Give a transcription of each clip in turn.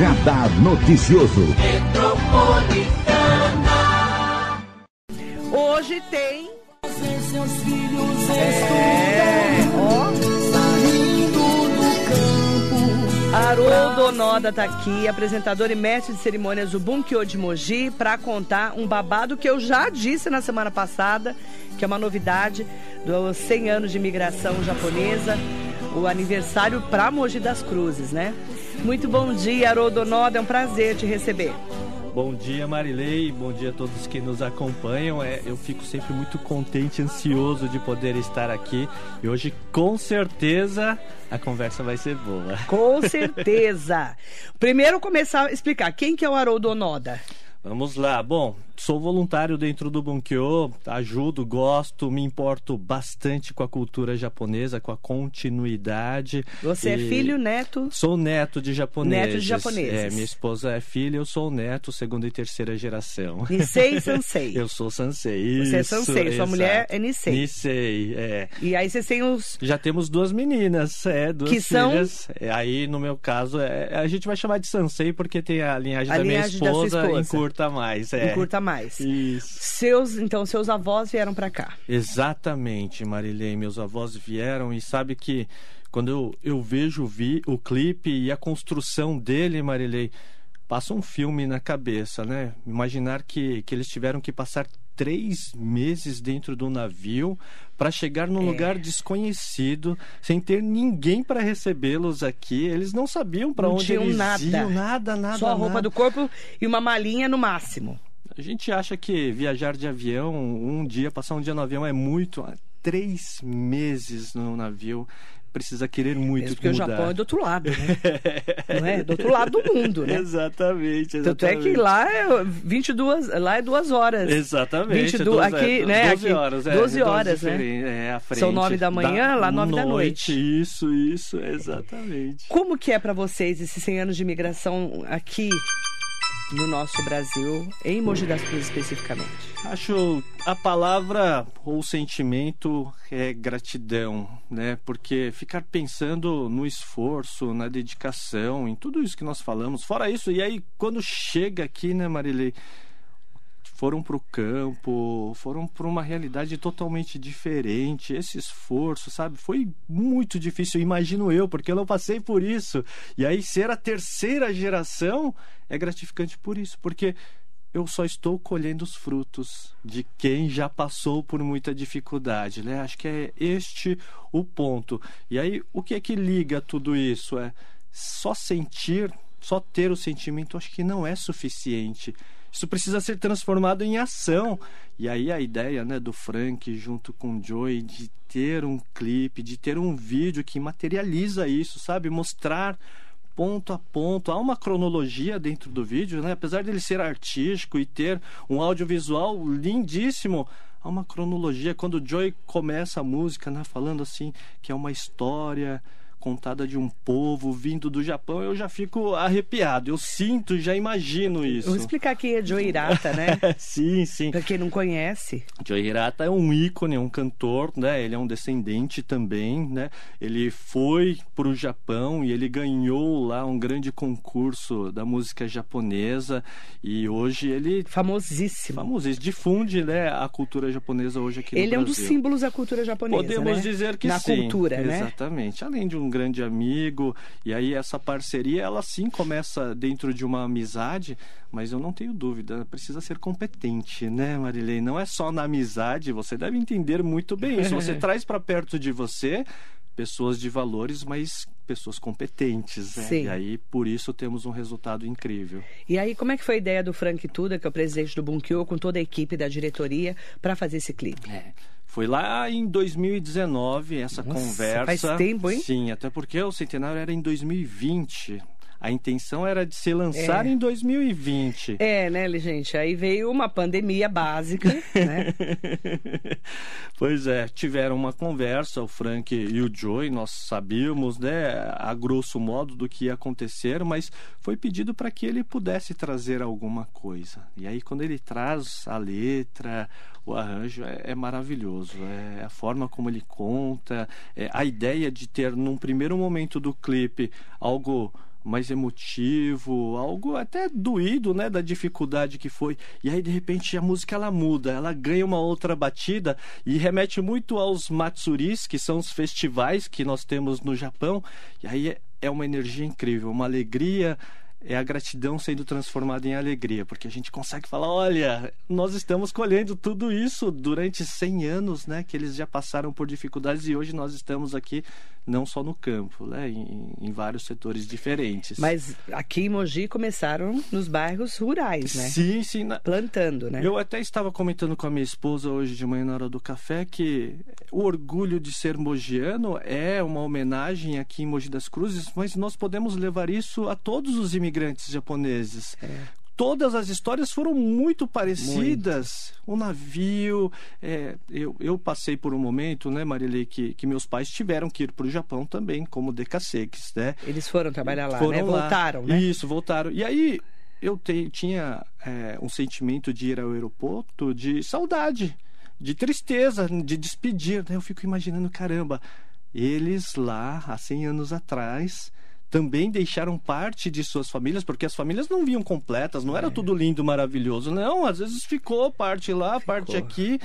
Radar Noticioso. Hoje tem. É, ó. Haroldo Onoda tá aqui, apresentador e mestre de cerimônias do Bunkyo de Mogi, para contar um babado que eu já disse na semana passada, que é uma novidade dos 100 anos de imigração japonesa, o aniversário para Mogi das Cruzes, né? Muito bom dia, Haroldo Onoda, é um prazer te receber. Bom dia, Marilei. Bom dia a todos que nos acompanham. É, eu fico sempre muito contente, ansioso de poder estar aqui. E hoje, com certeza, a conversa vai ser boa. Com certeza. Primeiro começar a explicar quem que é o Haroldo Onoda. Vamos lá. Bom, sou voluntário dentro do Bunkyo, ajudo, gosto, me importo bastante com a cultura japonesa, com a continuidade. Você é e... é filho, neto? Sou neto de japoneses. Neto de japoneses. É, minha esposa é filha, eu sou neto, segunda e terceira geração. Nisei Sansei. eu sou Sansei. Você é Sansei, sua exato. mulher é Nisei. Nisei, é. E aí vocês têm os... Já temos duas meninas, é, duas que filhas. São... É, aí, no meu caso, é, a gente vai chamar de Sansei porque tem a linhagem a da linhagem minha esposa, da esposa. Encurta mais. É. Encurta mais. Isso. Seus, então, seus avós vieram para cá. Exatamente, Marilei. Meus avós vieram e sabe que quando eu, eu vejo vi, o clipe e a construção dele, Marilei, passa um filme na cabeça, né? Imaginar que, que eles tiveram que passar três meses dentro do navio para chegar num é. lugar desconhecido, sem ter ninguém para recebê-los aqui. Eles não sabiam para onde eles nada. iam, nada, nada. Só a roupa nada. do corpo e uma malinha no máximo. A gente acha que viajar de avião, um dia, passar um dia no avião é muito. Três meses no navio precisa querer muito Mesmo porque mudar. o Japão é do outro lado, né? Não é? Do outro lado do mundo, né? exatamente, exatamente. Tanto é que lá é 22, lá é duas horas. Exatamente. 22, duas, aqui, é, né? 12 aqui, horas, é, 12 horas, né? É, à frente. São nove da manhã, lá nove da noite. Isso, isso, exatamente. Como que é para vocês esses 100 anos de imigração aqui no nosso Brasil, em Mogi das Cruzes especificamente? Acho a palavra ou sentimento é gratidão, né? Porque ficar pensando no esforço, na dedicação, em tudo isso que nós falamos, fora isso, e aí quando chega aqui, né, Marilei? Foram para o campo, foram para uma realidade totalmente diferente. Esse esforço, sabe, foi muito difícil, imagino eu, porque eu não passei por isso. E aí ser a terceira geração é gratificante por isso, porque eu só estou colhendo os frutos de quem já passou por muita dificuldade, né? Acho que é este o ponto. E aí o que é que liga tudo isso? É só sentir, só ter o sentimento, acho que não é suficiente isso precisa ser transformado em ação. E aí a ideia né, do Frank junto com o Joey de ter um clipe, de ter um vídeo que materializa isso, sabe? Mostrar ponto a ponto. Há uma cronologia dentro do vídeo, né? Apesar dele ser artístico e ter um audiovisual lindíssimo, há uma cronologia. Quando o Joey começa a música, né? Falando assim que é uma história contada de um povo vindo do Japão, eu já fico arrepiado. Eu sinto, já imagino isso. Vou explicar quem é Joe Hirata, né? sim, sim. Pra quem não conhece. Joe Hirata é um ícone, é um cantor, né? Ele é um descendente também, né? Ele foi para o Japão e ele ganhou lá um grande concurso da música japonesa e hoje ele famosíssimo. Famosíssimo, difunde, né, a cultura japonesa hoje aqui ele no Brasil. Ele é um dos símbolos da cultura japonesa, Podemos né? dizer que Na sim. Na cultura, né? Exatamente. Além de um grande amigo. E aí essa parceria, ela sim começa dentro de uma amizade, mas eu não tenho dúvida, precisa ser competente, né, Marilei? Não é só na amizade, você deve entender muito bem isso. Você traz para perto de você pessoas de valores, mas pessoas competentes. Né? E aí, por isso, temos um resultado incrível. E aí, como é que foi a ideia do Frank Tuda, que é o presidente do Bunkyo, com toda a equipe da diretoria, para fazer esse clipe? É. Foi lá em 2019 essa Nossa, conversa. Faz tempo, hein? Sim, até porque o centenário era em 2020. A intenção era de se lançar É. em 2020. É, né, gente? Aí veio uma pandemia básica, né? pois é, tiveram uma conversa, o Frank e o Joey, nós sabíamos, né, a grosso modo do que ia acontecer, mas foi pedido para que ele pudesse trazer alguma coisa. E aí, quando ele traz a letra, o arranjo é, é maravilhoso. É a forma como ele conta, é a ideia de ter, num primeiro momento do clipe, algo mais emotivo, algo até doído, né, da dificuldade que foi. E aí de repente a música ela muda, ela ganha uma outra batida e remete muito aos matsuris, que são os festivais que nós temos no Japão. E aí é, uma energia incrível, uma alegria, é a gratidão sendo transformada em alegria, porque a gente consegue falar, olha, nós estamos colhendo tudo isso durante 100 anos, né, que eles já passaram por dificuldades e hoje nós estamos aqui não só no campo, né, em, em vários setores diferentes. Mas aqui em Mogi começaram nos bairros rurais, né? Sim, sim. Na... Plantando, né? Eu até estava comentando com a minha esposa hoje de manhã na hora do café que o orgulho de ser mogiano é uma homenagem aqui em Mogi das Cruzes, mas nós podemos levar isso a todos os imigrantes japoneses. É todas as histórias foram muito parecidas. Muito. O navio. É, eu, eu passei por um momento, né, Marilei, que, que meus pais tiveram que ir para o Japão também, como decaseques, né? Eles foram trabalhar lá, foram né? Lá. Voltaram, né? Isso, voltaram. E aí eu te, tinha é, um sentimento de ir ao aeroporto de saudade, de tristeza, de despedir. Né? Eu fico imaginando, caramba, eles lá, há 100 anos atrás também deixaram parte de suas famílias, porque as famílias não vinham completas, não era é. tudo lindo, maravilhoso. Não, às vezes ficou parte lá, ficou. parte aqui.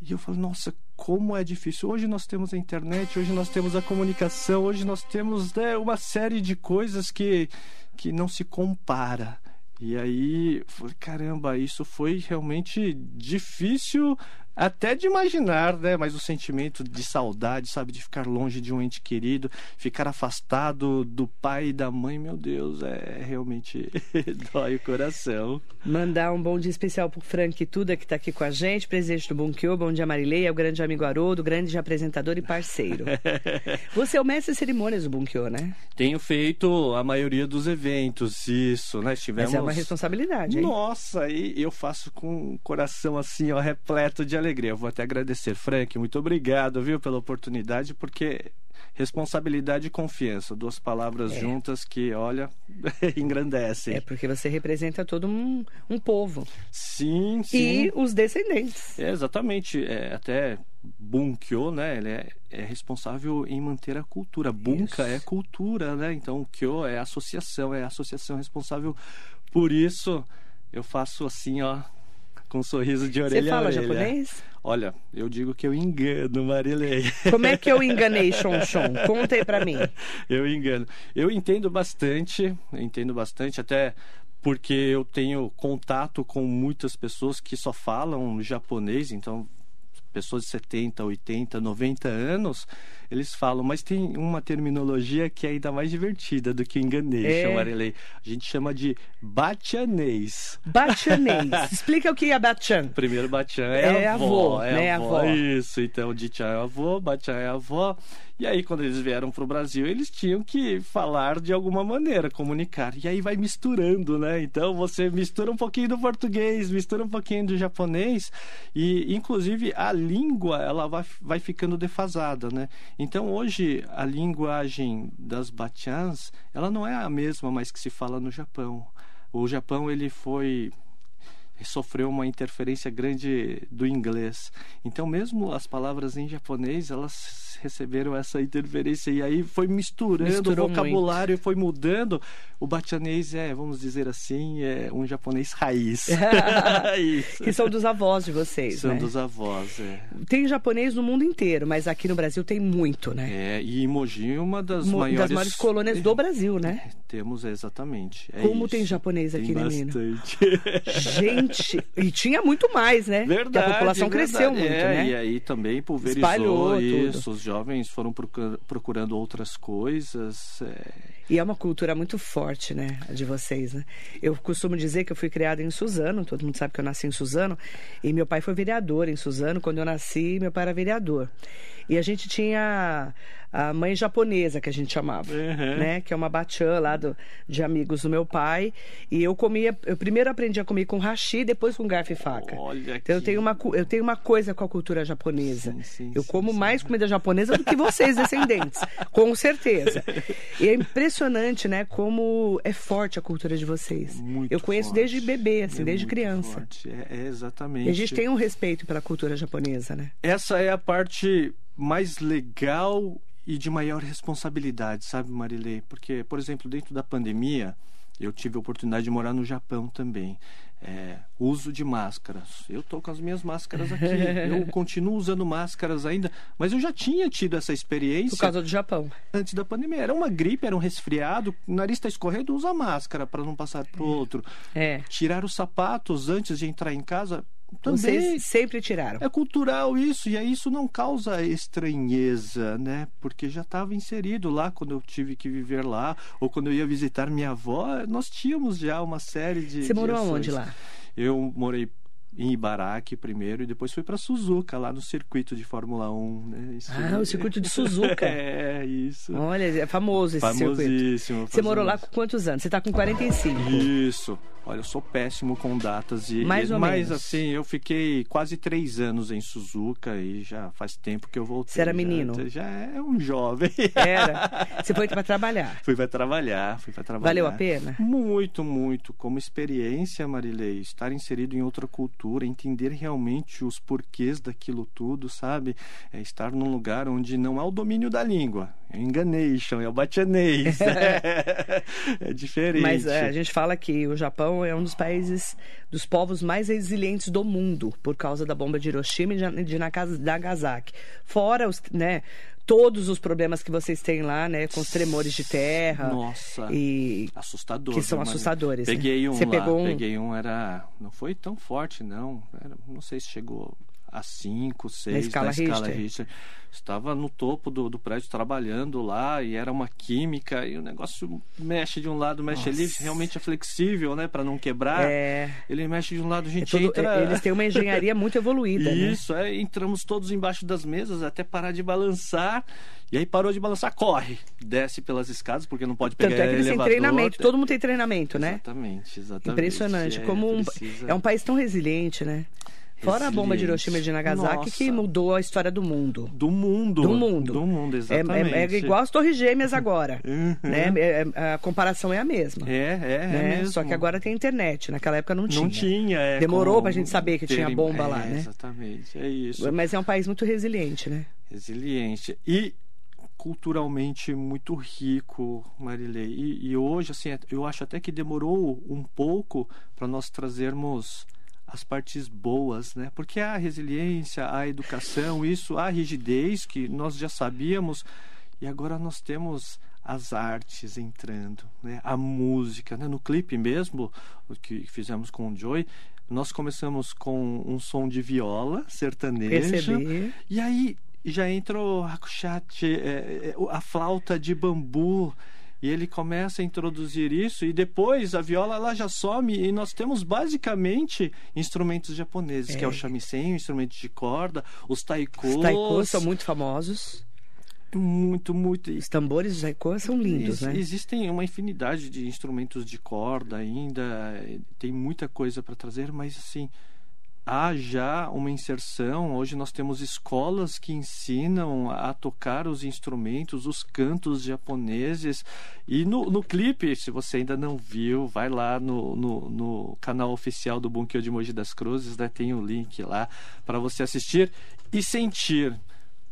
E eu falo, nossa, como é difícil. Hoje nós temos a internet, hoje nós temos a comunicação, hoje nós temos né, uma série de coisas que, que não se compara. E aí, caramba, isso foi realmente difícil até de imaginar, né? Mas o sentimento de saudade, sabe? De ficar longe de um ente querido, ficar afastado do pai e da mãe, meu Deus, é realmente dói o coração. Mandar um bom dia especial pro Frank Tuda, que está aqui com a gente, presidente do Bunkyo, bom dia Marilei, é o grande amigo Haroldo, grande apresentador e parceiro. Você é o mestre de cerimônias do Bunkyo, né? Tenho feito a maioria dos eventos, isso, nós tivemos... Mas é uma responsabilidade, hein? Nossa, e eu faço com o coração assim, ó, repleto de alegria alegria. Eu vou até agradecer, Frank, muito obrigado, viu, pela oportunidade, porque responsabilidade e confiança, duas palavras é. juntas que, olha, engrandecem. É porque você representa todo um, um povo. Sim, sim. E os descendentes. É, exatamente. É, até Bunkyo, né? Ele é, é, responsável em manter a cultura. Bunka é cultura, né? Então, Kyo é associação, é a associação responsável por isso. Eu faço assim, ó, com um sorriso de orelha Você fala japonês? Olha, eu digo que eu engano, Marilei. Como é que eu enganei, Chon Chon? Conta aí pra mim. Eu engano. Eu entendo bastante, entendo bastante, até porque eu tenho contato com muitas pessoas que só falam japonês, então pessoas de 70, 80, 90 anos, eles falam, mas tem uma terminologia que é ainda mais divertida do que enganation, é. Marilei. A gente chama de batianês. Batianês. Explica o que é batian. Primeiro batian é, é avó, avô, é né, avó. Isso, então de é avô, batian é avó. E aí, quando eles vieram para o Brasil, eles tinham que falar de alguma maneira, comunicar. E aí vai misturando, né? Então você mistura um pouquinho do português, mistura um pouquinho do japonês, e inclusive a língua ela vai, vai ficando defasada, né? Então hoje a linguagem das batians ela não é a mesma mais que se fala no Japão. O Japão ele foi sofreu uma interferência grande do inglês. Então, mesmo as palavras em japonês, elas receberam essa interferência e aí foi misturando Misturou o vocabulário e foi mudando. O batianês é, vamos dizer assim, é um japonês raiz. que são dos avós de vocês, São né? dos avós, é. Tem japonês no mundo inteiro, mas aqui no Brasil tem muito, né? É, e Mogi é uma das Mo maiores... das maiores colônias do Brasil, né? É, temos, exatamente. É Como isso. tem japonês aqui, tem menino? bastante. Gente, e tinha muito mais, né? Verdade. Que a população verdade. cresceu muito, é, né? E aí também pulverizou Espalhou isso. tudo. Os jovens foram procurando outras coisas. É... E é uma cultura muito forte, né? De vocês, né? Eu costumo dizer que eu fui criada em Suzano, todo mundo sabe que eu nasci em Suzano, e meu pai foi vereador em Suzano. Quando eu nasci, meu pai era vereador. E a gente tinha a mãe japonesa, que a gente chamava, Uhum. né? Que é uma bachan lá do, de amigos do meu pai. E eu comia, eu primeiro aprendi a comer com hashi, depois com garfo e faca. Olha Então eu tenho uma, eu tenho uma coisa com a cultura japonesa. Sim, sim, eu como sim. mais comida japonesa do que vocês, descendentes. com certeza. E é impressionante, né? Como é forte a cultura de vocês. Muito eu conheço forte. desde bebê, assim, É desde criança. forte. É, é exatamente. E a gente tem um respeito pela cultura japonesa, né? Essa é a parte mais legal e de maior responsabilidade, sabe, Marilei? Porque, por exemplo, dentro da pandemia, eu tive a oportunidade de morar no Japão também. É, uso de máscaras. Eu estou com as minhas máscaras aqui. eu continuo usando máscaras ainda, mas eu já tinha tido essa experiência. Por causa do Japão. Antes da pandemia. Era uma gripe, era um resfriado, o nariz está escorrendo, usa máscara para não passar para o outro. É. Tirar os sapatos antes de entrar em casa. Também Vocês sempre tiraram. é cultural isso, e aí isso não causa estranheza, né? Porque já estava inserido lá quando eu tive que viver lá, ou quando eu ia visitar minha avó, nós tínhamos já uma série de. Você morou aonde lá? Eu morei em Ibaraki primeiro e depois fui para Suzuka, lá no circuito de Fórmula 1. Né? Isso- Ah, o circuito de Suzuka. é, isso. Olha, é famoso esse circuito. Famosíssimo. Você morou lá com quantos anos? Você está com 45. Isso. Olha, eu sou péssimo com datas e Mais ou mas menos. assim eu fiquei quase três anos em Suzuka e já faz tempo que eu voltei. Você era Já- menino? Já, é um jovem. Era. Você foi para trabalhar. fui para trabalhar, fui para trabalhar. Valeu a pena? Muito, muito. Como experiência, Marilei, estar inserido em outra cultura, entender realmente os porquês daquilo tudo, sabe? É estar num lugar onde não há o domínio da língua. É enganation, é o batianês. é, é diferente. Mas é, a gente fala que o Japão é um dos países, dos povos mais resilientes do mundo, por causa da bomba de Hiroshima e de, de Nagas- Nagasaki. Fora os, né, todos os problemas que vocês têm lá, né, com os tremores de terra. Nossa. E Assustador. Que são Maria? assustadores, né? Peguei um Você lá, pegou um? peguei um, era... Não foi tão forte, não. Era- não sei se chegou a 5, 6 escala Richter. Richter. Estava no topo do, do prédio trabalhando lá e era uma química e o negócio mexe de um lado, mexe ali, realmente é flexível, né, para não quebrar. é, Ele mexe de um lado, a é gente todo- entra... é- eles têm uma engenharia muito evoluída, né? Isso, é, entramos todos embaixo das mesas até parar de balançar. E aí parou de balançar, corre. Desce pelas escadas, porque não pode pegar Tanto é que eles têm treinamento, todo mundo tem treinamento, né? Exatamente, exatamente. Impressionante. É, como um, precisa- é um país tão resiliente, né? Fora a bomba de Hiroshima e de Nagasaki, que Nossa. mudou a história do mundo. Do mundo. Do mundo. Do mundo, É, exatamente. é- é igual as Torres Gêmeas agora. Uhum. né? É- é- a comparação é a mesma. É, é, é né? mesmo. Só que agora tem internet. Naquela época não tinha. Não tinha, é. Demorou como pra gente saber que tinha bomba lá, é, né? Exatamente, é isso. Mas é um país muito resiliente, né? resiliente e culturalmente muito rico, Marilei. E, e hoje, assim, eu acho até que demorou um pouco para nós trazermos as partes boas, né? Porque há resiliência, há educação, isso, há rigidez que nós já sabíamos e agora nós temos as artes entrando, né? A música, né? No clipe mesmo, o que fizemos com o Joy, nós começamos com um som de viola sertanejo. Perceber. E aí já entra o hakuchat, é, é, a flauta de bambu. E ele começa a introduzir isso e depois a viola ela já some e nós temos basicamente instrumentos japoneses, que é o shamisen, o instrumento de corda, os taikos. Os taikos são muito famosos. muito, muito. Os tambores dos taikos são lindos, Ex- né? Existem uma infinidade de instrumentos de corda ainda, tem muita coisa para trazer, mas assim, há já uma inserção. Hoje nós temos escolas que ensinam a tocar os instrumentos, os cantos japoneses. E no, no clipe, se você ainda não viu, vai lá no, no, no canal oficial do Bunkyo de Mogi das Cruzes, né? tem o link lá para você assistir e sentir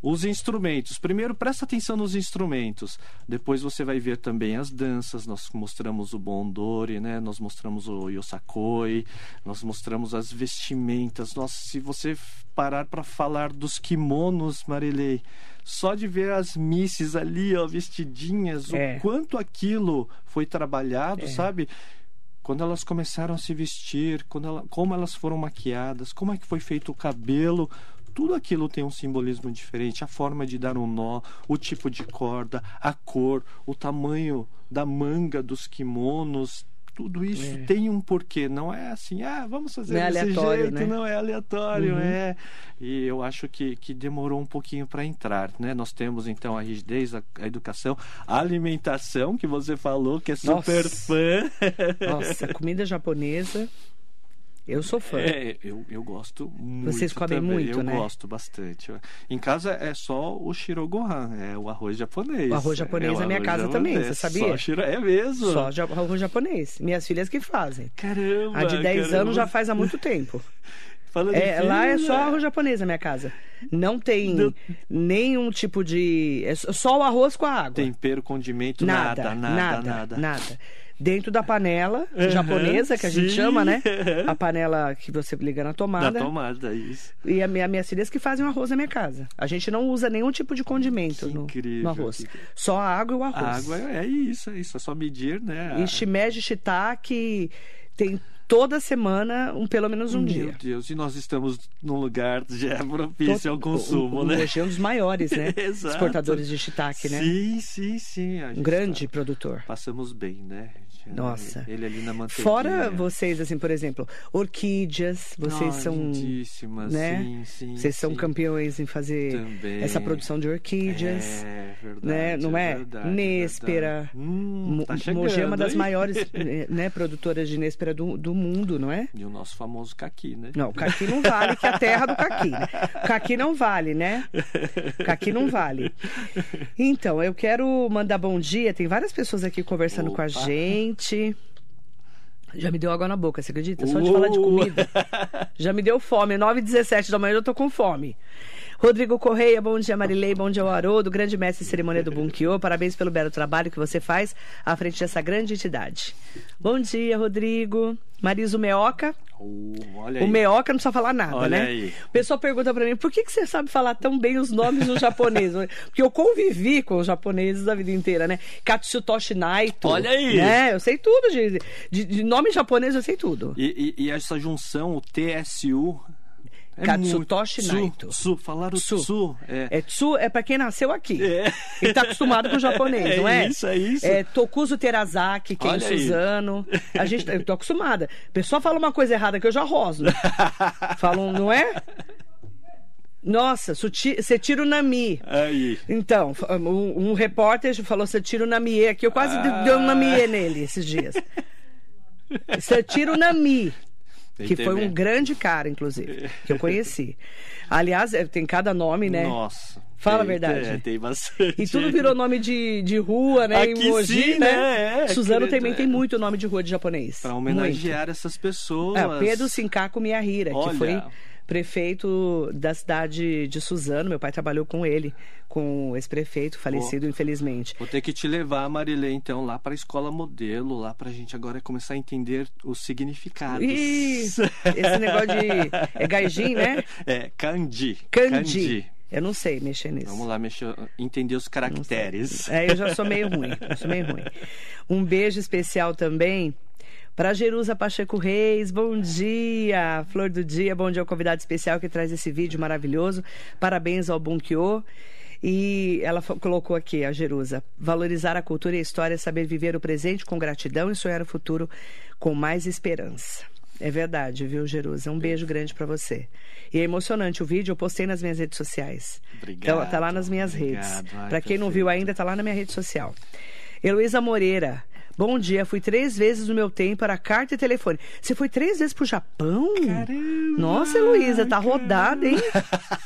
os instrumentos. Primeiro, presta atenção nos instrumentos. Depois você vai ver também as danças. Nós mostramos o bondori, né? Nós mostramos o yosakoi. Nós mostramos as vestimentas. Nossa, se você parar para falar dos kimonos, Marilei, só de ver as misses ali, ó, vestidinhas, É. o quanto aquilo foi trabalhado, sabe? quando elas começaram a se vestir, quando ela, como elas foram maquiadas, como é que foi feito o cabelo, tudo aquilo tem um simbolismo diferente, a forma de dar um nó, o tipo de corda, a cor, o tamanho da manga dos kimonos, tudo isso É. tem um porquê, não é assim, ah, vamos fazer Não é desse jeito, né? não é aleatório, Uhum. é. E eu acho que, que demorou um pouquinho para entrar, né? Nós temos então a rigidez, a, a educação, a alimentação que você falou que é super Nossa. fã. Nossa, comida japonesa. Eu sou fã. É, eu, eu gosto muito. Vocês comem também. muito, eu né? gosto bastante. Em casa é só o shirogohan, é o arroz japonês. O arroz japonês É na minha casa também, japonês. você sabia? Só shiro... É mesmo? Só arroz japonês. Minhas filhas que fazem. Caramba! A de 10 caramba. anos já faz há muito tempo. Falando É, lá é só arroz japonês na minha casa. Não tem Não- nenhum tipo de. É só o arroz com a água. Tempero, condimento, Nada, nada, nada, nada. nada. Dentro da panela Uhum, japonesa, que a gente sim. chama, né? A panela que você liga na Da tomada. tomada, isso. E a minha, minhas filhas que fazem o arroz na minha casa. A gente não usa nenhum tipo de condimento no, incrível, no arroz. que incrível. Só a água e o A arroz. água é isso, é isso. É só medir, né? E shimeji shiitake tem toda semana, um, pelo menos um Meu dia. Deus, e nós estamos num lugar já é propício ao consumo, o, o, né? É um dos maiores, né? Exato. Exportadores de shiitake, né? Sim, sim, sim. A Um grande tá- produtor. Passamos bem, né? Nossa. Ele ali na manteiguinha. Fora vocês, assim, por exemplo, orquídeas, vocês Ah, são. lindíssimas, né? sim, sim. Vocês são sim. campeões em fazer Também. essa produção de orquídeas. É verdade. né? Não é? verdade, Néspera. verdade. Hum, tá Mogi é uma chegando, das maiores eh, né, produtoras de néspera do, do mundo, não é? E o nosso famoso caqui, né? Não, o caqui não vale, que é a terra do caqui. Né? O caqui não vale, né? O caqui não vale. Então, eu quero mandar bom dia. Tem várias pessoas aqui conversando com a Opa. Gente. Já me deu água na boca, você acredita? Só de Uh! falar de comida. Já me deu fome. 9 h 17 da manhã eu tô com fome. Rodrigo Correia, bom dia Marilei, bom dia ao Haroldo, grande mestre de cerimônia do Bunkyo. Parabéns pelo belo trabalho que você faz à frente dessa grande entidade. Bom dia, Rodrigo. Mariso Meoca, Uh, o Meoca não precisa falar nada, Olha né? aí. O pessoal pergunta pra mim, por que, que você sabe falar tão bem os nomes no japonês? Porque eu convivi com os japoneses a vida inteira, né? Katsutoshi Naito. Olha aí. Né? Eu sei tudo de, de, de nome japonês, eu sei tudo. E, e- e essa junção, o TSU. É Katsutoshi muito... Naito. Su, falaram Su. Su. É. É Tsu é pra quem nasceu aqui. É. Ele tá acostumado com o japonês, É não é? isso, é isso. É Tokuzo Terazaki, Ken Olha aí. Suzano. A gente, eu tô acostumada. A pessoa fala uma coisa errada que eu já rosno. Falam, não é? Nossa, suti- você tira o Nami. Aí. Então, um, um repórter falou: você tira o Namie aqui. Eu quase de- dei um Namie nele esses dias. Você tira Que foi um grande cara, inclusive, que eu conheci. Aliás, é, tem cada nome, né? Nossa. Fala a tem- verdade. É, tem bastante. E tudo virou nome de, de rua, né? Aqui Mogi, sim, né? né? É, Suzano também é. tem muito nome de rua de japonês. Pra homenagear essas pessoas. Muito. É, Pedro Sinkaku Miyahira, que Olha. foi prefeito da cidade de Suzano. Meu pai trabalhou com ele, com esse prefeito, falecido, infelizmente. Vou ter que te levar, Marilê, então, lá para a escola modelo, lá pra gente agora começar a entender os significados. Ih, esse negócio de. É gaijin, né? É, kanji. Kanji. Eu não sei mexer nisso. Vamos lá, mexer, entender os caracteres. É, eu já sou meio ruim. Eu sou meio ruim. Um beijo especial também para Jerusa Pacheco Reis. Bom dia, Flor do Dia. Bom dia ao convidado especial que traz esse vídeo maravilhoso. Parabéns ao Bunkyo. E ela colocou aqui, a Jerusa, valorizar a cultura e a história, saber viver o presente com gratidão e sonhar o futuro com mais esperança. É verdade, viu, Jerusa? Um beijo grande para você. E é emocionante o vídeo, eu postei nas minhas redes sociais. Obrigado, Então, tá lá nas minhas obrigado. redes. Para quem não viu ainda, tá lá na minha rede social. Heloísa Moreira. Bom dia, fui três vezes no meu tempo para carta e telefone. Você foi três vezes pro Japão? Caramba! Nossa, Heloísa, tá rodada, hein?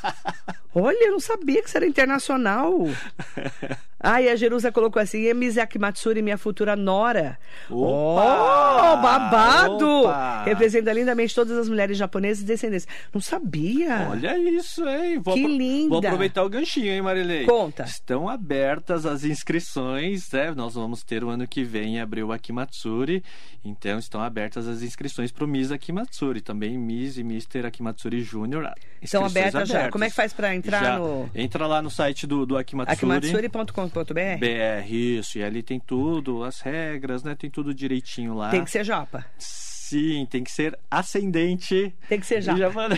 Olha, eu não sabia que você era internacional. Ah, e a Jerusa colocou assim: e Mizaki Matsuri, minha futura nora. Opa! Oh, babado! Opa! Representa lindamente todas as mulheres japonesas e descendentes. Não sabia. Olha isso, hein? Vou Que linda! Vou aproveitar o ganchinho, hein, Marilei? Conta. Estão abertas as inscrições, né? Nós vamos ter o ano que vem em abril Akimatsuri. Então, estão abertas as inscrições para o Miss Akimatsuri. Também Miss e Mr. Akimatsuri Júnior. Estão Inscrições abertas já. Como é que faz para entrar Já. no Entra lá no site do, do Akimatsuri. akimatsuri.com.br? BR, isso. E ali tem tudo, as regras, né? Tem tudo direitinho lá. Tem que ser japa. Sim, tem que ser ascendente. Tem que ser japa.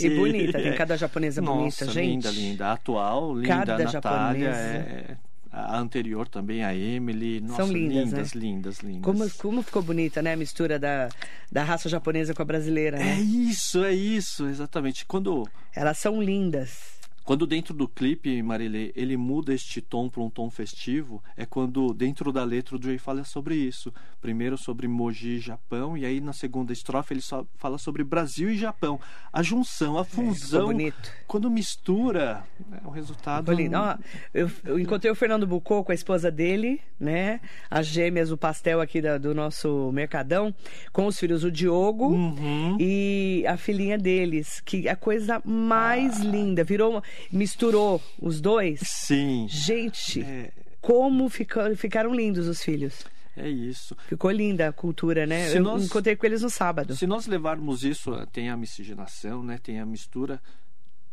E bonita, tem cada japonesa bonita, Nossa, gente. linda, linda. A atual, linda, Cada a Natália. É... A anterior também, a Emily. Nossa, São lindas, lindas, né? lindas, lindas. Como, como ficou bonita, né? A mistura da, da raça japonesa com a brasileira, É né? isso, é isso, exatamente. Quando Elas são lindas. Quando dentro do clipe, Marilê, ele muda este tom para um tom festivo, é quando dentro da letra o Dre fala sobre isso. Primeiro sobre Moji, Japão, e aí na segunda estrofe ele só fala sobre Brasil e Japão. A junção, a fusão, É, bonito. quando mistura, é o resultado. Lindo. Ó, eu, eu encontrei o Fernando Bucô com a esposa dele, né? As gêmeas, o pastel aqui da- do nosso Mercadão, com os filhos, o Diogo Uhum. e a filhinha deles, que é a coisa mais Ah. linda. Virou, uma- misturou os dois. Sim. Gente, É, como fica- ficaram lindos os filhos. é isso. Ficou linda a cultura, né? Se eu nós- encontrei com eles no sábado. Se nós levarmos isso, tem a miscigenação, né? Tem a mistura.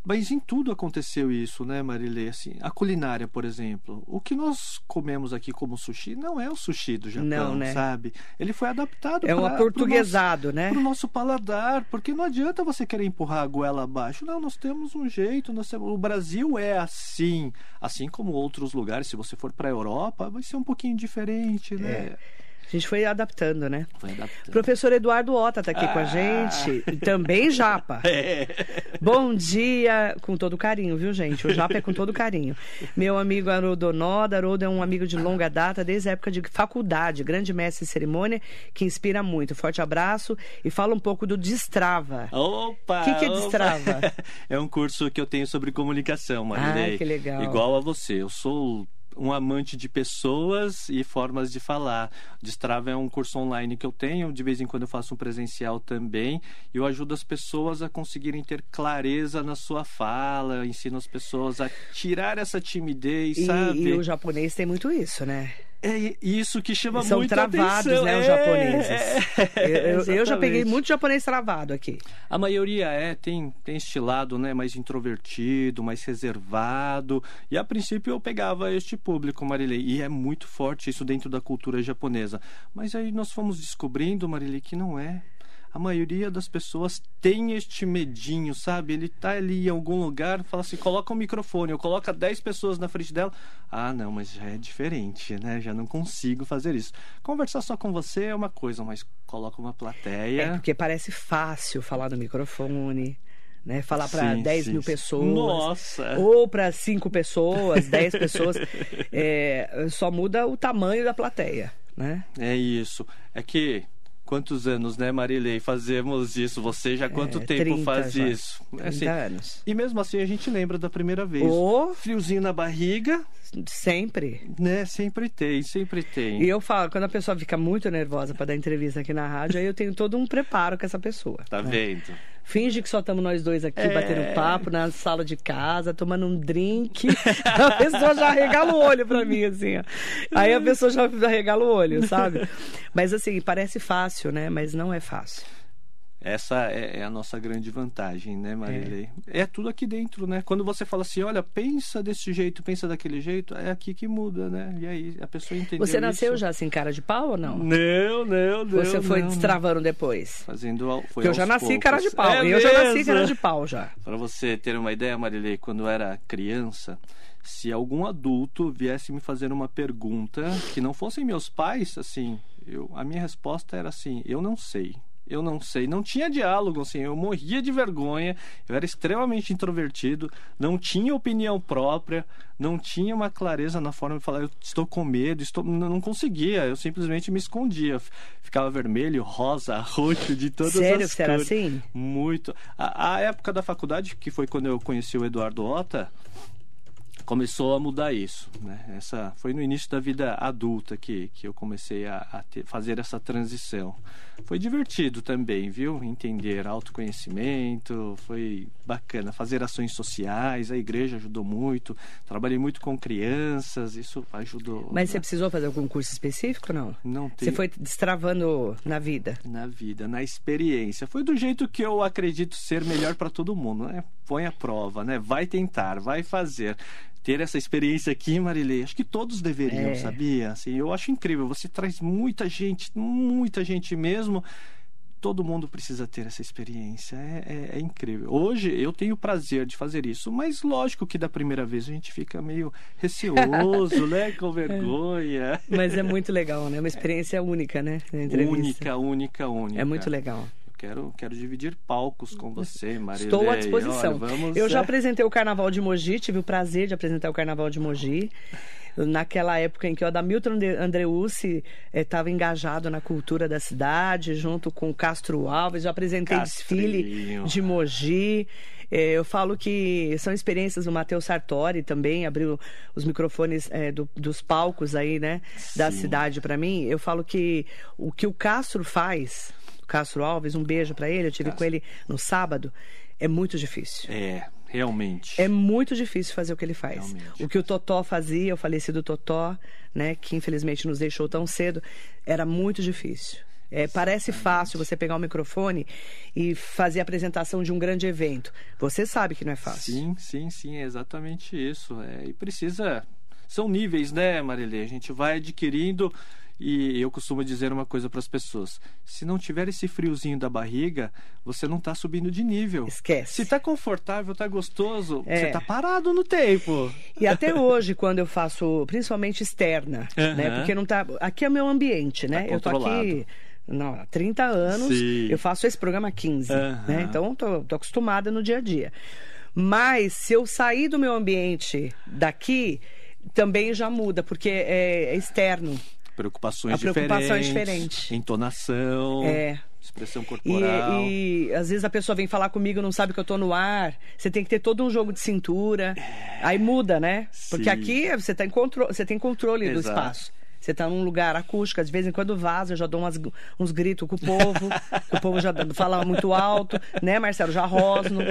Mas em tudo aconteceu isso, né, Marilê? Assim, a culinária, por exemplo. O que nós comemos aqui como sushi não é o sushi do Japão, Não, né? sabe? Ele foi adaptado É um aportuguesado, né? Para o nosso paladar, porque não adianta você querer empurrar a goela abaixo. Não, nós temos um jeito. Nós temos... O Brasil é assim, assim como outros lugares. Se você for para a Europa, vai ser um pouquinho diferente, né? É. A gente foi adaptando, né? Foi adaptando. Professor Eduardo Ota está aqui com a Ah. gente. Também Japa. É. Bom dia, com todo carinho, viu, gente? O Japa é com todo carinho. Meu amigo Haroldo Noda. Haroldo é um amigo de longa data, desde a época de faculdade, grande mestre em cerimônia, que inspira muito. Forte abraço e fala um pouco do Destrava. Opa! O que que é opa. Destrava? É um curso que eu tenho sobre comunicação, Marilei. Ah, que legal. Igual a você. Eu sou um amante de pessoas e formas de falar. Destrava é um curso online que eu tenho, de vez em quando eu faço um presencial também, e eu ajudo as pessoas a conseguirem ter clareza na sua fala, ensino as pessoas a tirar essa timidez, E, sabe? e o japonês tem muito isso, né? É isso que chama São muito travados, atenção. né, os É, japoneses. é, Eu, eu- já peguei muito japonês travado aqui. A maioria é, tem, tem este lado né, mais introvertido, mais reservado. E a princípio eu pegava este público, Marilei. E é muito forte isso dentro da cultura japonesa. Mas aí nós fomos descobrindo, Marilei, que não é. A maioria das pessoas tem este medinho, sabe? Ele tá ali em algum lugar, fala assim, coloca um microfone, eu coloco 10 pessoas na frente dela. Ah, não, mas já é diferente, né? Já não consigo fazer isso. Conversar só com você é uma coisa, mas coloca uma plateia. É porque parece fácil falar no microfone, né? Falar para Sim, 10 sim, mil sim. pessoas. Nossa! Ou para 5 pessoas, 10 pessoas. É, só muda o tamanho da plateia, né? É isso. É que quantos anos, né, Marilei, fazemos isso? Você já há quanto É, tempo 30 faz já. isso? 30 Assim, anos. e mesmo assim a gente lembra da primeira vez. Ou Friozinho na barriga, sempre. né? Sempre tem, sempre tem. E eu falo, quando a pessoa fica muito nervosa para dar entrevista aqui na rádio, aí eu tenho todo um preparo com essa pessoa. Tá né? vendo? Finge que só estamos nós dois aqui É. batendo papo na sala de casa, tomando um drink. a pessoa já regala o olho pra mim, assim, ó. Aí a pessoa já regala o olho, sabe? Mas assim, parece fácil, né? Mas não é fácil. Essa é, é a nossa grande vantagem, né, Marilei? É. tudo aqui dentro, né? Quando você fala assim, olha, pensa desse jeito, pensa daquele jeito, é aqui que muda, né? E aí a pessoa entendeu Você nasceu isso. já assim, cara de pau ou não? Não, não, não. Você foi não, destravando depois? não. Fazendo ao, foi Porque eu já nasci cara de poucos. pau. É eu já nasci mesmo? cara de pau já. Para você ter uma ideia, Marilei, quando eu era criança, se algum adulto viesse me fazer uma pergunta que não fossem meus pais, assim, eu, a minha resposta era assim: eu não sei. Eu não sei, não tinha diálogo, assim, eu morria de vergonha, eu era extremamente introvertido, não tinha opinião própria, não tinha uma clareza na forma de falar, eu estou com medo, estou, não conseguia, eu simplesmente me escondia, ficava vermelho, rosa, roxo, de todas Sério as que você era cores. assim? Muito. A, a época da faculdade, que foi quando eu conheci o Eduardo Ota, começou a mudar isso. Né? Essa foi no início da vida adulta que, que eu comecei a, a ter- fazer essa transição. Foi divertido também, viu? Entender autoconhecimento, foi bacana. Fazer ações sociais, a igreja ajudou muito. Trabalhei muito com crianças, isso ajudou. Mas você né? precisou fazer algum curso específico não? Não Você tem- foi destravando na vida. na vida, na experiência. Foi do jeito que eu acredito ser melhor para todo mundo, né? Põe a prova, né? Vai tentar, vai fazer. Ter essa experiência aqui, Marilei, acho que todos deveriam, É. sabia? Assim, eu acho incrível. Você traz muita gente, muita gente mesmo. Todo mundo precisa ter essa experiência. É, é- é incrível. Hoje eu tenho o prazer de fazer isso, mas lógico que da primeira vez a gente fica meio receoso, né? Com vergonha. Mas é muito legal, né? Uma experiência única, né? Única, única, única. É muito legal. Quero, quero dividir palcos com você, Marilei. Estou à disposição. Olha, vamos, eu já é, apresentei o Carnaval de Mogi, tive o prazer de apresentar o Carnaval de Mogi. Naquela época em que o Adamilton Andreucci estava engajado na cultura da cidade, junto com o Castro Alves, eu apresentei desfile Castrinho. de Mogi. Eh, Eu falo que são experiências do Matheus Sartori também, abriu os microfones eh, do- dos palcos aí, né, da Sim. cidade para mim. Eu falo que o que o Castro faz, Castro Alves, um beijo para ele, eu tive com ele no sábado, é muito difícil. É, realmente. É muito difícil fazer o que ele faz. Realmente. O que o Totó fazia, o falecido Totó, né, que infelizmente nos deixou tão cedo, era muito difícil. É, parece fácil você pegar o microfone e fazer a apresentação de um grande evento. Você sabe que não é fácil. Sim, sim, sim, é exatamente isso. É, e precisa. São níveis, né, Marilê? A gente vai adquirindo. E eu costumo dizer uma coisa para as pessoas: se não tiver esse friozinho da barriga, você não está subindo de nível. Esquece. Se tá confortável, tá gostoso, É. você tá parado no tempo. E até hoje, quando eu faço, principalmente externa, Aham. né? Porque não tá. Aqui é o meu ambiente, né? Tá eu tô aqui. Não, há 30 anos, Sim. eu faço esse programa há 15, Aham. né? Então, tô, tô acostumada no dia a dia. Mas se eu sair do meu ambiente daqui, também já muda, porque é, é externo. Preocupações A preocupação é diferentes, diferente. entonação, É. expressão E, corporal. e às vezes a pessoa vem falar comigo não sabe que eu tô no ar. Você tem que ter todo um jogo de cintura. Aí muda, né? Porque Sim. aqui você, tá em contro... você tem controle do Exato. espaço. Você tá num lugar acústico, de vez em quando vaza, eu já dou umas- uns gritos com o povo, o povo já fala muito alto, né, Marcelo? Já rosno.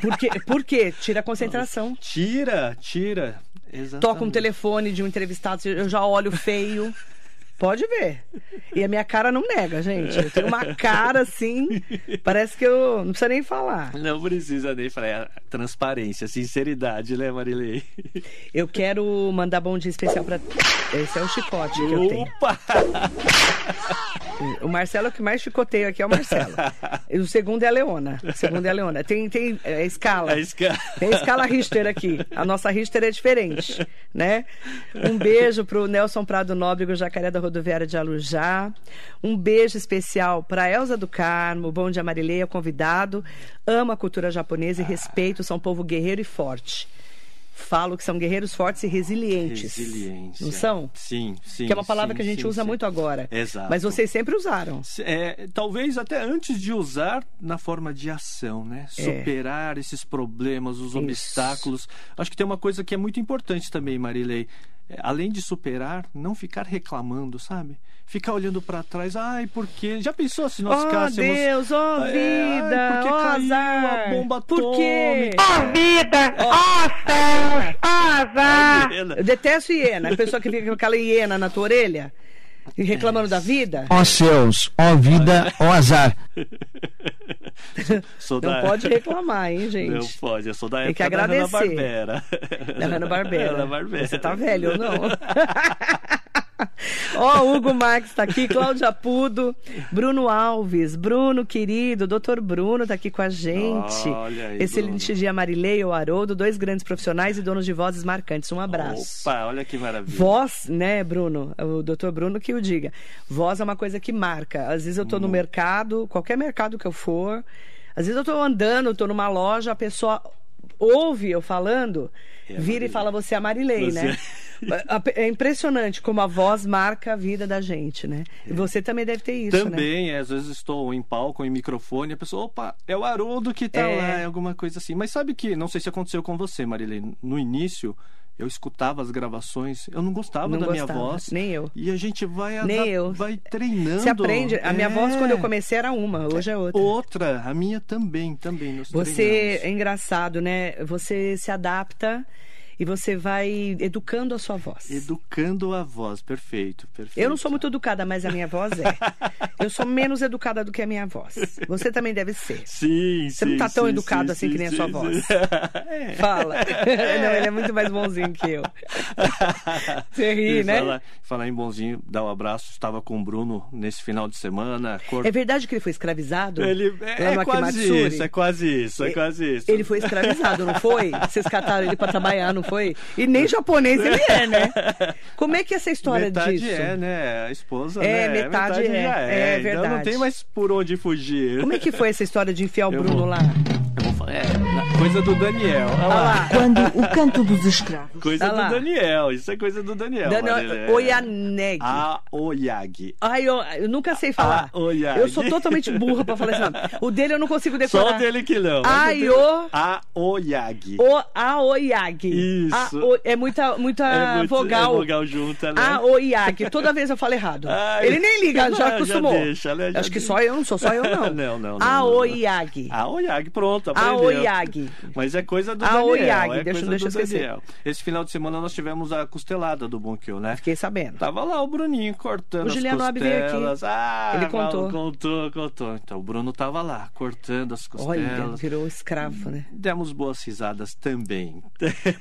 Por quê? Por quê? Tira a concentração. Tira, tira. Exatamente. Toca um telefone de um entrevistado, eu já olho feio. Pode ver. E a minha cara não nega, gente. Eu tenho uma cara assim, parece que eu não precisa nem falar. Não precisa nem falar. É transparência, sinceridade, né, Marilei? Eu quero mandar bom dia especial pra. Esse é o chicote que eu tenho. Opa! O Marcelo é que mais chicoteio aqui é o Marcelo. E o segundo é a Leona. O segundo é a Leona. Tem, tem é, escala. A escala. Tem escala Richter aqui. A nossa Richter é diferente, né? Um beijo pro Nelson Prado Nóbrego, Jacaré da Rodoviária de Alujá. Um beijo especial pra Elza do Carmo, Bom Dia Marileia, convidado. Ama a cultura japonesa e respeita, são um povo guerreiro e forte. Falo que são guerreiros fortes e resilientes. Resiliência. Não são? Sim, sim. Que é uma palavra sim, que a gente sim, usa sim. muito agora. Exato. Mas vocês sempre usaram. É, talvez até antes de usar na forma de ação, né? É. Superar esses problemas, os obstáculos. Acho que tem uma coisa que é muito importante também, Marilei. É, Além de superar, não ficar reclamando, sabe? Ficar olhando pra trás, ai, por quê? Já pensou se nós Oh ficássemos. Deus, oh É, vida, ai, porque oh caiu azar. a bomba Por quê? Ó vida, ó céus, ó azar. Eu detesto hiena. A pessoa que fica com aquela hiena na tua orelha e reclamando da vida. Ó céus, ó vida, ó azar. Sou Não da- pode reclamar, hein, gente? Não pode, eu sou da Tem que época da agradecer. Hanna-Barbera. Da Hanna-Barbera. Hanna-Barbera. Você tá velho ou não? Ó, Hugo Marques tá aqui, Cláudia Pudo, Bruno Alves, Bruno querido, doutor Bruno tá aqui com a gente. Olha aí, Excelente dia, Marilei ou Haroldo, dois grandes profissionais e donos de vozes marcantes. Um abraço. Opa, olha que maravilha. Voz, né, Bruno? O doutor Bruno que o diga. Voz é uma coisa que marca. Às vezes eu tô Hum. no mercado, qualquer mercado que eu for, às vezes eu tô andando, tô numa loja, a pessoa ouve eu falando, É vira e Marilei. fala, você é a Marilei, Você- né? É impressionante como a voz marca a vida da gente, né? E você também deve ter isso, né? Também, é, às vezes estou em palco, em microfone, a pessoa, opa, é o Haroldo que tá É. lá, é alguma coisa assim. Mas sabe que, não sei se aconteceu com você, Marilene, no início, eu escutava as gravações, eu não gostava Não da minha gostava, voz. nem eu. E a gente vai, Nem adap- eu. vai treinando. Você aprende. A minha É. voz, quando eu comecei, era uma, hoje é outra. Outra, a minha também, também. Você treinamos. é engraçado, né? Você se adapta e você vai educando a sua voz. Educando a voz, perfeito, perfeito. Eu não sou muito educada, mas a minha voz é. Eu sou menos educada do que a minha voz. Você também deve ser. Sim, Você sim, não tá tão sim, educado sim, assim que nem a sim, sua sim, voz. sim. É. Fala. Não, ele é muito mais bonzinho que eu. Você ri, E né? Falar, falar em bonzinho, dar um abraço. Estava com o Bruno nesse final de semana. Cor... É verdade que ele foi escravizado? Ele, é, é quase isso, é quase isso, é quase isso. Ele foi escravizado, não foi? Vocês cataram ele pra trabalhar, não foi? E nem japonês ele é, né? Como é que é essa história metade disso? é, né? A esposa, É, né? metade é. já É é. Então não verdade. tem mais por onde fugir. Como é que foi essa história de enfiar o Eu Bruno vou- lá? Eu vou falar, é, coisa do Daniel. Olha lá. Quando o canto dos escravos. Coisa Olha do lá. Daniel. Isso é coisa do Daniel. Daniel Marilé. Oyaneg. A Oyag. Ai, eu, eu nunca sei falar. Ah, Oyag. Eu sou totalmente burra pra falar esse nome. O dele eu não consigo decorar. Só o dele que não. Ai, Mas o o- A Oyag. O. Isso. A, o, é muita, muita É muito- vogal. é vogal junta, né? Aoyag. Toda vez eu falo errado. Ai. Ele nem liga, já Não, acostumou. deixa, né? Já Acho que só eu, não sou só eu, não. Não, não, não, Aoyag. A Oyag, pronto, aprendeu. Aoyag. Mas é coisa do A Daniel. É deixa- deixa eu esquecer. Daniel. Esse final de semana nós tivemos a costelada do Bonkyo, né? Fiquei sabendo. Tava lá o Bruninho cortando O Juliano as Nobre veio aqui. costelas. Ah, Ele contou. Contou, contou. Então o Bruno tava lá cortando as Olha, costelas. virou escravo, né? Demos boas risadas também.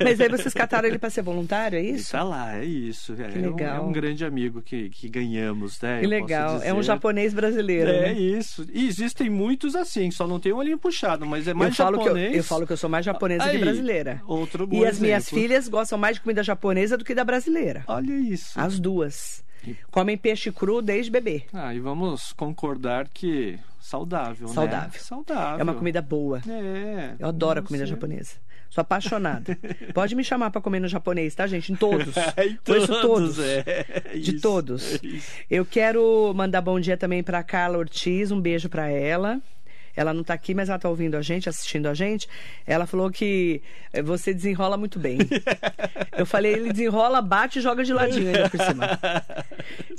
Mas aí vocês cataram ele pra ser voluntário, é isso? tá lá, é isso. É, Que um- legal. É um, grande amigo que, que ganhamos, né? Que eu legal. É um japonês brasileiro, É né? isso. E existem muitos assim, só não tem um olhinho puxado, mas é Eu mais falo, que eu, japonês. eu falo que eu sou mais japonesa Aí, que brasileira. Outro bom E as minhas filhas gostam mais de comida japonesa do que da brasileira. Olha isso. As duas. Comem peixe cru desde bebê. Ah, e vamos concordar que saudável, Saudável. né? Saudável. É uma comida boa. É. Eu adoro a comida sei. japonesa. Sou apaixonada. Pode me chamar pra comer no japonês, tá, gente? Em todos. em Conheço todos, todos. é. De Isso, todos. é. Eu quero mandar bom dia também pra Carla Ortiz, um beijo pra ela. Ela não tá aqui, mas ela tá ouvindo a gente, assistindo a gente. Ela falou que eh, você desenrola muito bem. Eu falei, ele desenrola, bate e joga de ladinho ainda por cima.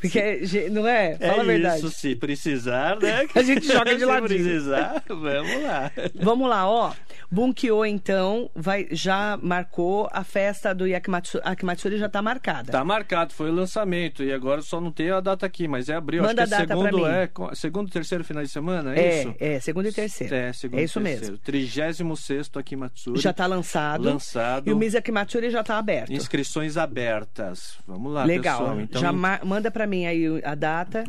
Porque, não é? Fala é a verdade. isso, se precisar, né? A gente joga de se ladinho. precisar, vamos lá. Vamos lá, ó. Bunkyo, então, vai, já marcou a festa do Yakimatsuri. Akimatsuri já tá marcada. Tá marcado, foi o lançamento e agora só não tem a data aqui, mas é abril. Manda Acho que a é data segundo, é co- segundo, terceiro final de semana, é, É, isso? é, segundo e terceiro. É, segundo É isso e mesmo. terceiro. 36 aqui Matsuri. Já tá lançado. Lançado. E o Miss Akimatsuri já tá aberto. Inscrições abertas. Vamos lá, Legal. pessoal. Então, já manda pra mim aí a data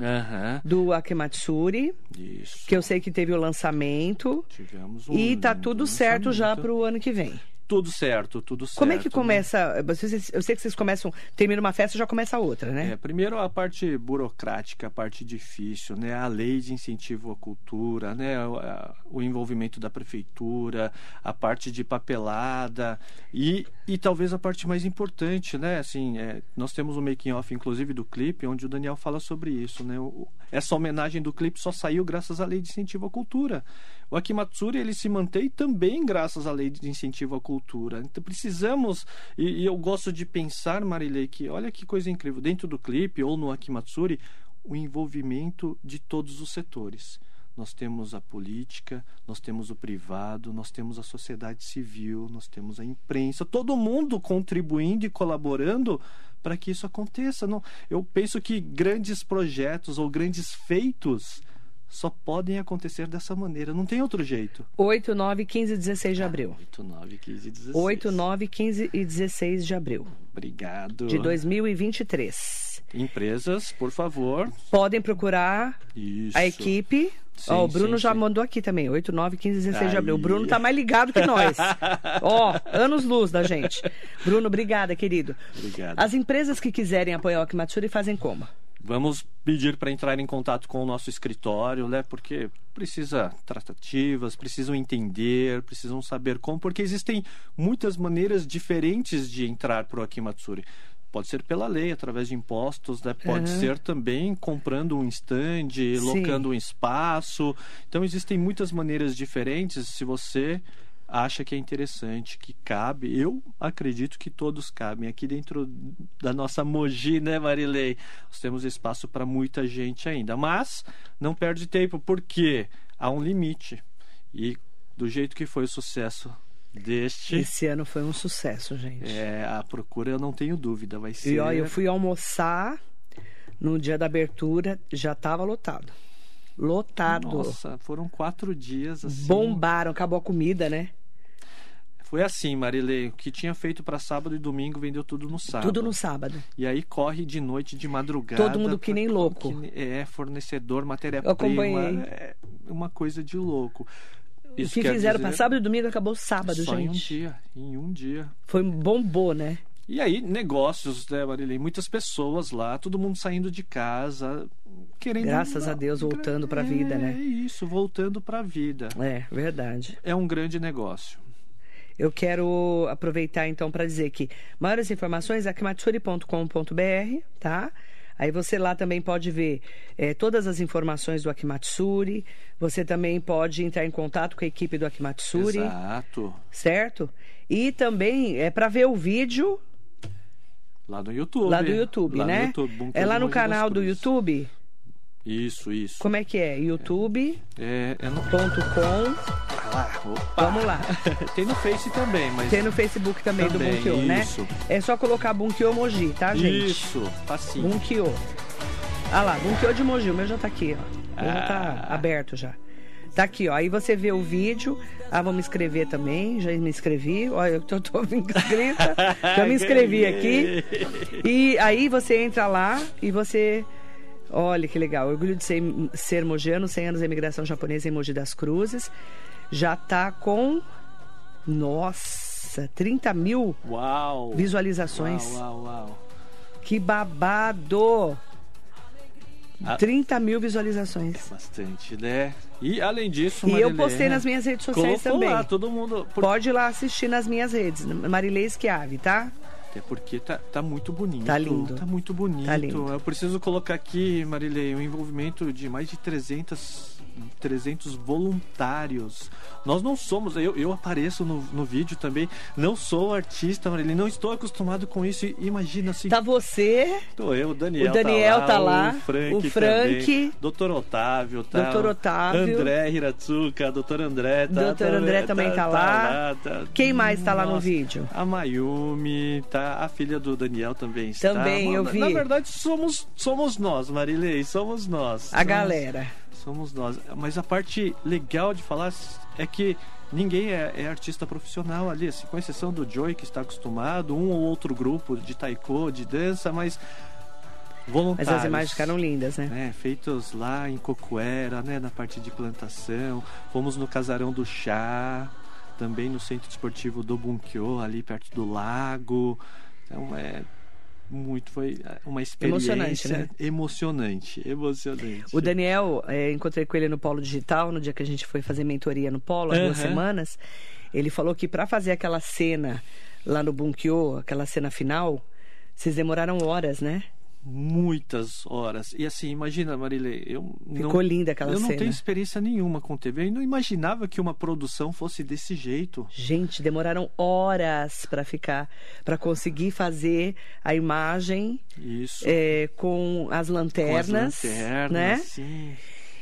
do Akimatsuri, isso. que eu sei que teve o lançamento. Tivemos um E tá lindo tudo certo já lançamento. pro ano que vem. Tudo certo, tudo certo. Como é que né? começa? Eu sei que vocês começam, termina uma festa já começa a outra, né? É, primeiro a parte burocrática, a parte difícil, né? A lei de incentivo à cultura, né? O, a- o envolvimento da prefeitura, a parte de papelada e, e talvez a parte mais importante, né? Assim, é, nós temos um making off, inclusive do clipe, onde o Daniel fala sobre isso, né? O- essa homenagem do clipe só saiu graças à lei de incentivo à cultura. O Akimatsuri ele se mantém também graças à lei de incentivo à cultura. Então precisamos e, e eu gosto de pensar, Marilei, que olha que coisa incrível dentro do clipe ou no Akimatsuri o envolvimento de todos os setores. Nós temos a política, nós temos o privado, nós temos a sociedade civil, nós temos a imprensa, todo mundo contribuindo e colaborando para que isso aconteça. Não, eu penso que grandes projetos ou grandes feitos só podem acontecer dessa maneira, não tem outro jeito. 8, 9, 15 e 16 de abril. 8, 9, 15, 16. 8, 9, 15 e 16 de abril Obrigado. de 2023. Empresas, por favor. Podem procurar Isso. a equipe. Sim, Ó, o Bruno sim, já sim. mandou aqui também, 8, 9, 15 e 16 de abril. O Aí. Bruno tá mais ligado que nós. Ó, anos luz da gente. Bruno, obrigada, querido. Obrigado. As empresas que quiserem apoiar o Akimatsuri fazem como? Vamos pedir para entrar em contato com o nosso escritório, né? Porque precisa tratativas, precisam entender, precisam saber como, porque existem muitas maneiras diferentes de entrar para o Akimatsuri. Pode ser pela lei, através de impostos, né? pode Aham. ser também comprando um stand, locando um espaço. Então existem muitas maneiras diferentes. Se você acha que é interessante, que cabe, eu acredito que todos cabem. Aqui dentro da nossa Mogi, né, Marilei? Nós temos espaço para muita gente ainda. Mas não perde tempo, porque há um limite. E do jeito que foi o sucesso deste, Esse ano foi um sucesso, gente. é, a procura eu não tenho dúvida, vai ser. E ó, eu fui almoçar no dia da abertura, já tava lotado. Lotado. Nossa, foram quatro dias assim. Bombaram, acabou a comida, né? Foi assim, Marilei. O que tinha feito para sábado e domingo vendeu tudo no sábado. Tudo no sábado. E aí corre de noite, de madrugada. Todo mundo que nem louco. que é, fornecedor, matéria-prima. É uma coisa de louco. o Isso que quer fizeram dizer- para sábado e domingo acabou sábado, Só em um gente. dia, em um dia. Foi bombou, né? E aí, negócios, né, Marilene? Muitas pessoas lá, todo mundo saindo de casa, querendo... Graças a Deus, voltando pra vida, né? É isso, voltando pra vida. É, verdade. É um grande negócio. Eu quero aproveitar então para dizer que maiores informações akimatsuri.com.br, tá? Aí você lá também pode ver eh, todas as informações do Akimatsuri. Você também pode entrar em contato com a equipe do Akimatsuri, Exato. certo? E também é para ver o vídeo Lá no YouTube. lá do YouTube, Lá no né? YouTube, Bunker é lá no canal do. YouTube. Isso, isso. Como é que é? youtube.com. É, é no... Ah, opa. Vamos lá. Tem no Face também, mas... Tem no Facebook também, Também, do Bunkyo, né? isso. É só colocar Bunkyo Moji, tá, gente? Isso, facinho. Bunkyo. Ah lá, Bunkyo de Mogi. O meu já tá aqui, ó. O meu já tá Ah. aberto já. Tá aqui, ó. Aí você vê o vídeo. Ah, vou me inscrever também. Já me inscrevi. Olha, eu tô, tô inscrita. Já me inscrevi aqui. E aí você entra lá e você. Olha que legal. Orgulho de ser, ser mogiano, 100 anos de imigração japonesa em Mogi das Cruzes. Já tá com. Nossa, 30 mil Uau. visualizações. Uau, uau, uau. Que babado! Ah. 30 mil visualizações. Bastante, né? E além disso, E eu postei nas minhas redes sociais também. lá, todo mundo... por- Pode ir lá assistir nas minhas redes, Marilei Schiavi, tá? Até porque tá, tá muito bonito. Tá lindo. Tá muito bonito. Tá lindo. Eu preciso colocar aqui, Marilei, um envolvimento de mais de 300, 300 voluntários. Nós não somos, eu, eu apareço no, no vídeo também, não sou artista, Marilei, não estou acostumado com isso. Imagina assim, Tá você, tô eu, o Daniel, O Daniel tá lá, o Frank, o Frank, também, Dr. Otávio, tá? Dr. Otávio. André Hiratsuka, Dr. André, tá? Dr. André também tá lá. tá. Quem mais tá lá no Nossa. vídeo? A Mayumi, tá? A filha do Daniel também está. Também, eu vi. Na verdade, somos, somos nós, Marilei, somos nós. a Somos- galera. Somos nós. Mas a parte legal de falar é que ninguém é, é artista profissional ali, assim, com exceção do Joey, que está acostumado, um ou outro grupo de taiko, de dança, mas Mas voluntários. as imagens ficaram lindas, né? né, feitos lá em Cocuera, né, na parte de plantação. Fomos no Casarão do Chá, também no Centro Esportivo do Bunkyo, ali perto do lago. Então é muito, foi uma experiência Emocionante, né? emocionante, emocionante. O Daniel, é, encontrei com ele no Polo Digital, no dia que a gente foi fazer mentoria no Polo, há duas Aham. semanas. Ele falou que para fazer aquela cena lá no Bunkyo, aquela cena final, vocês demoraram horas, né? Muitas horas. E assim, imagina, Marilei, eu Ficou não, linda aquela eu não cena. tenho experiência nenhuma com TV. Eu não imaginava que uma produção fosse desse jeito. Gente, demoraram horas para ficar, para conseguir fazer a imagem Isso. é, com as Com as lanternas, lanternas, né? sim.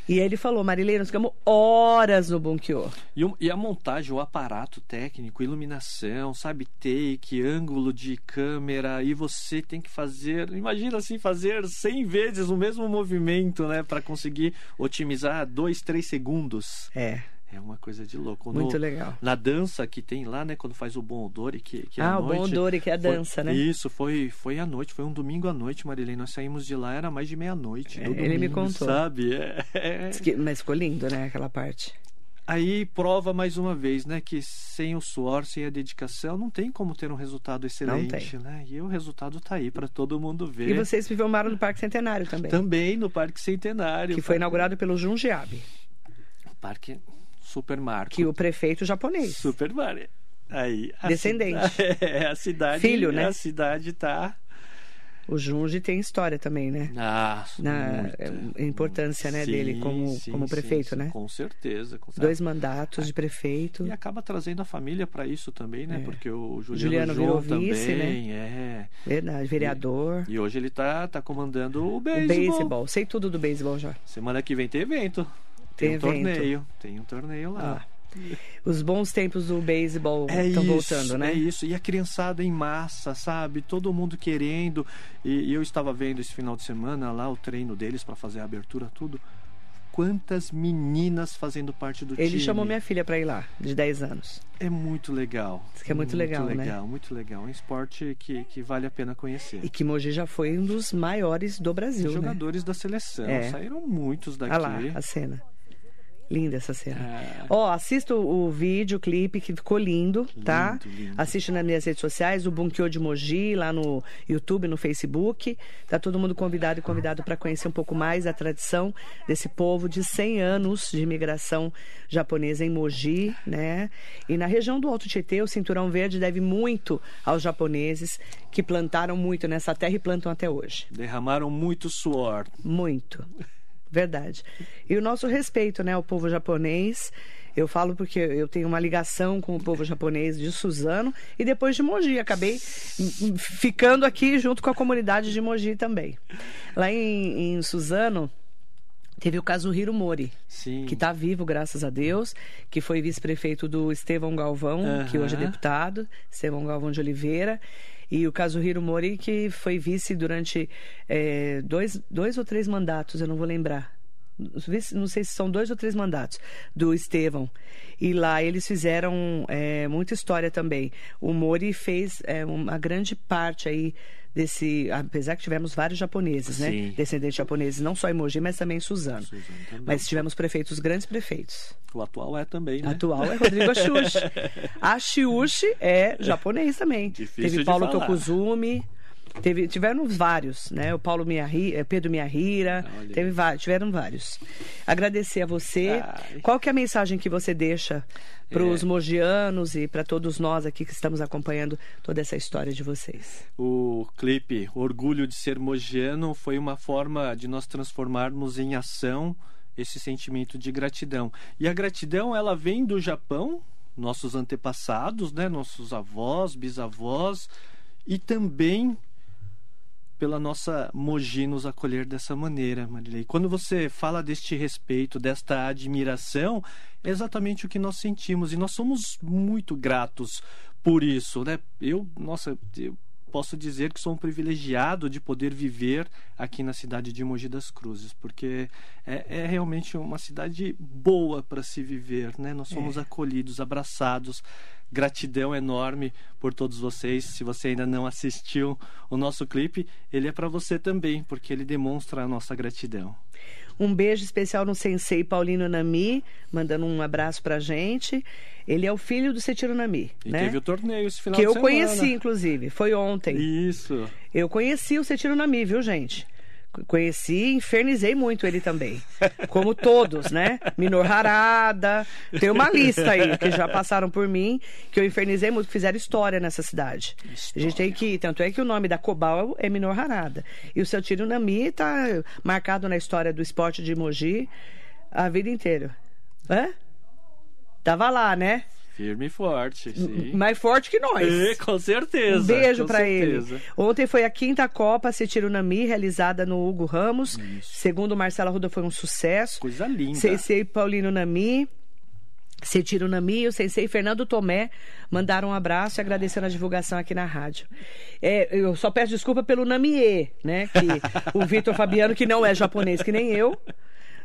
E ele falou, Marilei, nós ficamos horas no Bunkyo. E, e a montagem, o aparato técnico, iluminação, sabe, take, ângulo de câmera, e você tem que fazer, imagina assim, fazer 100 vezes o mesmo movimento, né, para conseguir otimizar 2, 3 segundos. É, É uma coisa de louco. No- muito legal. Na dança que tem lá, né, quando faz o Bon Odori, que, que é Ah, o noite. Bon Odori, que é a foi- dança, né? Isso, foi, foi à noite, foi um domingo à noite, Marilene. Nós saímos de lá, era mais de meia-noite. É, ele me contou. Sabe? É, é. Mas ficou lindo, né, aquela parte. Aí prova mais uma vez, né, que sem o suor, sem a dedicação, não tem como ter um resultado excelente, né? E o resultado tá aí para todo mundo ver. E vocês filmaram no Parque Centenário também. Também no Parque Centenário. Que foi inaugurado pelo Jundiabe, Parque Super Marco. que o prefeito japonês. Super Marco. Aí, Descendente. cida- É, a cidade. Filho, né? A cidade tá. O Junji tem história também, né? Ah, Na muita. a importância né, Sim, dele como, sim, como prefeito, sim, né? Com certeza. Com Dois mandatos de prefeito. E acaba trazendo a família para isso também, né? É. Porque o Juliano, Juliano João virou vice, né? também é. Verdade, vereador. E hoje ele tá, tá comandando o O beisebol. beisebol. Sei tudo do beisebol já. Semana que vem tem evento. Tem Tem, um evento. torneio. Tem um torneio lá. Ah, os bons tempos do beisebol É estão isso, voltando, né? É isso. E a criançada em massa, sabe? Todo mundo querendo. E, e eu estava vendo esse final de semana lá o treino deles para fazer a abertura, tudo. Quantas meninas fazendo parte do time. Ele chamou minha filha pra ir lá, de 10 anos. É muito legal. Diz que é muito legal, né? Muito legal, muito legal. É um esporte que, que vale a pena conhecer. E que Mogi já foi um dos maiores do Brasil, Os né? jogadores da seleção. É. Saíram muitos daqui. Olha lá, a cena. Linda essa cena. É. Ó, assista o, vídeo, o clipe, que ficou lindo, tá? Lindo. Assiste nas minhas redes sociais, o Bunkyo de Moji, lá no YouTube, no Facebook. Tá todo mundo convidado e convidado para conhecer um pouco mais da tradição desse povo de 100 anos de imigração japonesa em Moji, né? E na região do Alto Tietê, o Cinturão Verde deve muito aos japoneses que plantaram muito nessa terra e plantam até hoje. Derramaram muito suor. Muito. Verdade. E o nosso respeito, né, ao povo japonês. Eu falo porque eu tenho uma ligação com o povo japonês de Suzano e depois de Mogi. Acabei ficando aqui junto com a comunidade de Mogi também. Lá em, em Suzano, teve o Kazuhiro Mori, Sim. que está vivo, graças a Deus, que foi vice-prefeito do Estevão Galvão, que hoje é deputado, Estevão Galvão de Oliveira. E o Kazuhiro Mori, que foi vice durante eh, dois, dois ou três mandatos, eu não vou lembrar. Não sei se são dois ou três mandatos do Estevão. E lá eles fizeram eh, muita história também. O Mori fez eh, uma grande parte aí desse. Apesar que tivemos vários japoneses, né? Sim. Descendentes japoneses, não só em Mogi, mas também em Suzano. Suzano também. Mas tivemos prefeitos, grandes prefeitos. O atual é também, né? Atual é Rodrigo Ashiushi. Ashiushi é japonês também. Difícil Teve Paulo falar. Tokuzumi. Teve, tiveram vários, né? O Paulo Miyahira, Pedro Miyahira, Olha teve vários, tiveram vários. Agradecer a você. Ai. Qual que é a mensagem que você deixa para os É. mogianos e para todos nós aqui que estamos acompanhando toda essa história de vocês? O clipe Orgulho de Ser Mogiano foi uma forma de nós transformarmos em ação esse sentimento de gratidão. E a gratidão, ela vem do Japão, nossos antepassados, né, nossos avós, bisavós, e também pela nossa Mogi nos acolher dessa maneira, Marilei. Quando você fala deste respeito, desta admiração, é exatamente o que nós sentimos e nós somos muito gratos por isso, né? Eu, nossa, eu posso dizer que sou um privilegiado de poder viver aqui na cidade de Mogi das Cruzes, porque é, é realmente uma cidade boa para se viver, né? Nós somos acolhidos, abraçados. Gratidão enorme por todos vocês. Se você ainda não assistiu o nosso clipe, ele é para você também, porque ele demonstra a nossa gratidão. Um beijo especial no sensei Paulino Nami, mandando um abraço pra gente. Ele é o filho do Setiro Nami, E né? teve o torneio esse final que de eu semana. conheci, inclusive. Foi ontem. Isso. Eu conheci o Setiro Nami, viu, gente? Conheci e infernizei muito ele também. Como todos, né? Minor Harada. Tem uma lista aí que já passaram por mim, que eu infernizei muito, que fizeram história nessa cidade. A gente tem que. Tanto é que o nome da Cobal é Minor Harada. E o Setiro Nami tá marcado na história do esporte de Mogi a vida inteira. Hã? Tava lá, né? Firme e forte, sim. Mais forte que nós. É, com certeza. Um beijo pra ele. Ontem foi a quinta Copa Nami realizada no Hugo Ramos. Segundo o Marcelo Arruda, foi um sucesso. Coisa linda. Sensei Paulino Nami. Setiro Nami e o Sensei Fernando Tomé mandaram um abraço e agradecendo a divulgação aqui na rádio. É, eu só peço desculpa pelo Namie, né? Que o Vitor Fabiano, que não é japonês que nem eu,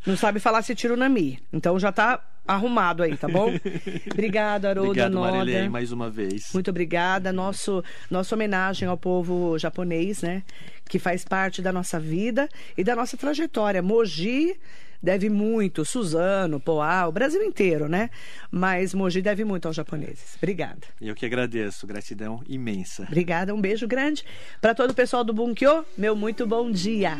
não sabe falar Setiro Nami. Então já tá arrumado aí, tá bom? Obrigado, Haroldo Obrigado, Noda. Marilei, mais uma vez. Muito obrigada. Nosso, nossa homenagem ao povo japonês, né? Que faz parte da nossa vida e da nossa trajetória. Mogi deve muito, Suzano, Poá, o Brasil inteiro, né? Mas Mogi deve muito aos japoneses. Obrigada. Eu que agradeço. Gratidão imensa. Obrigada, um beijo grande. Para todo o pessoal do Bunkyo, meu muito bom dia.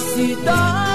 Cidade.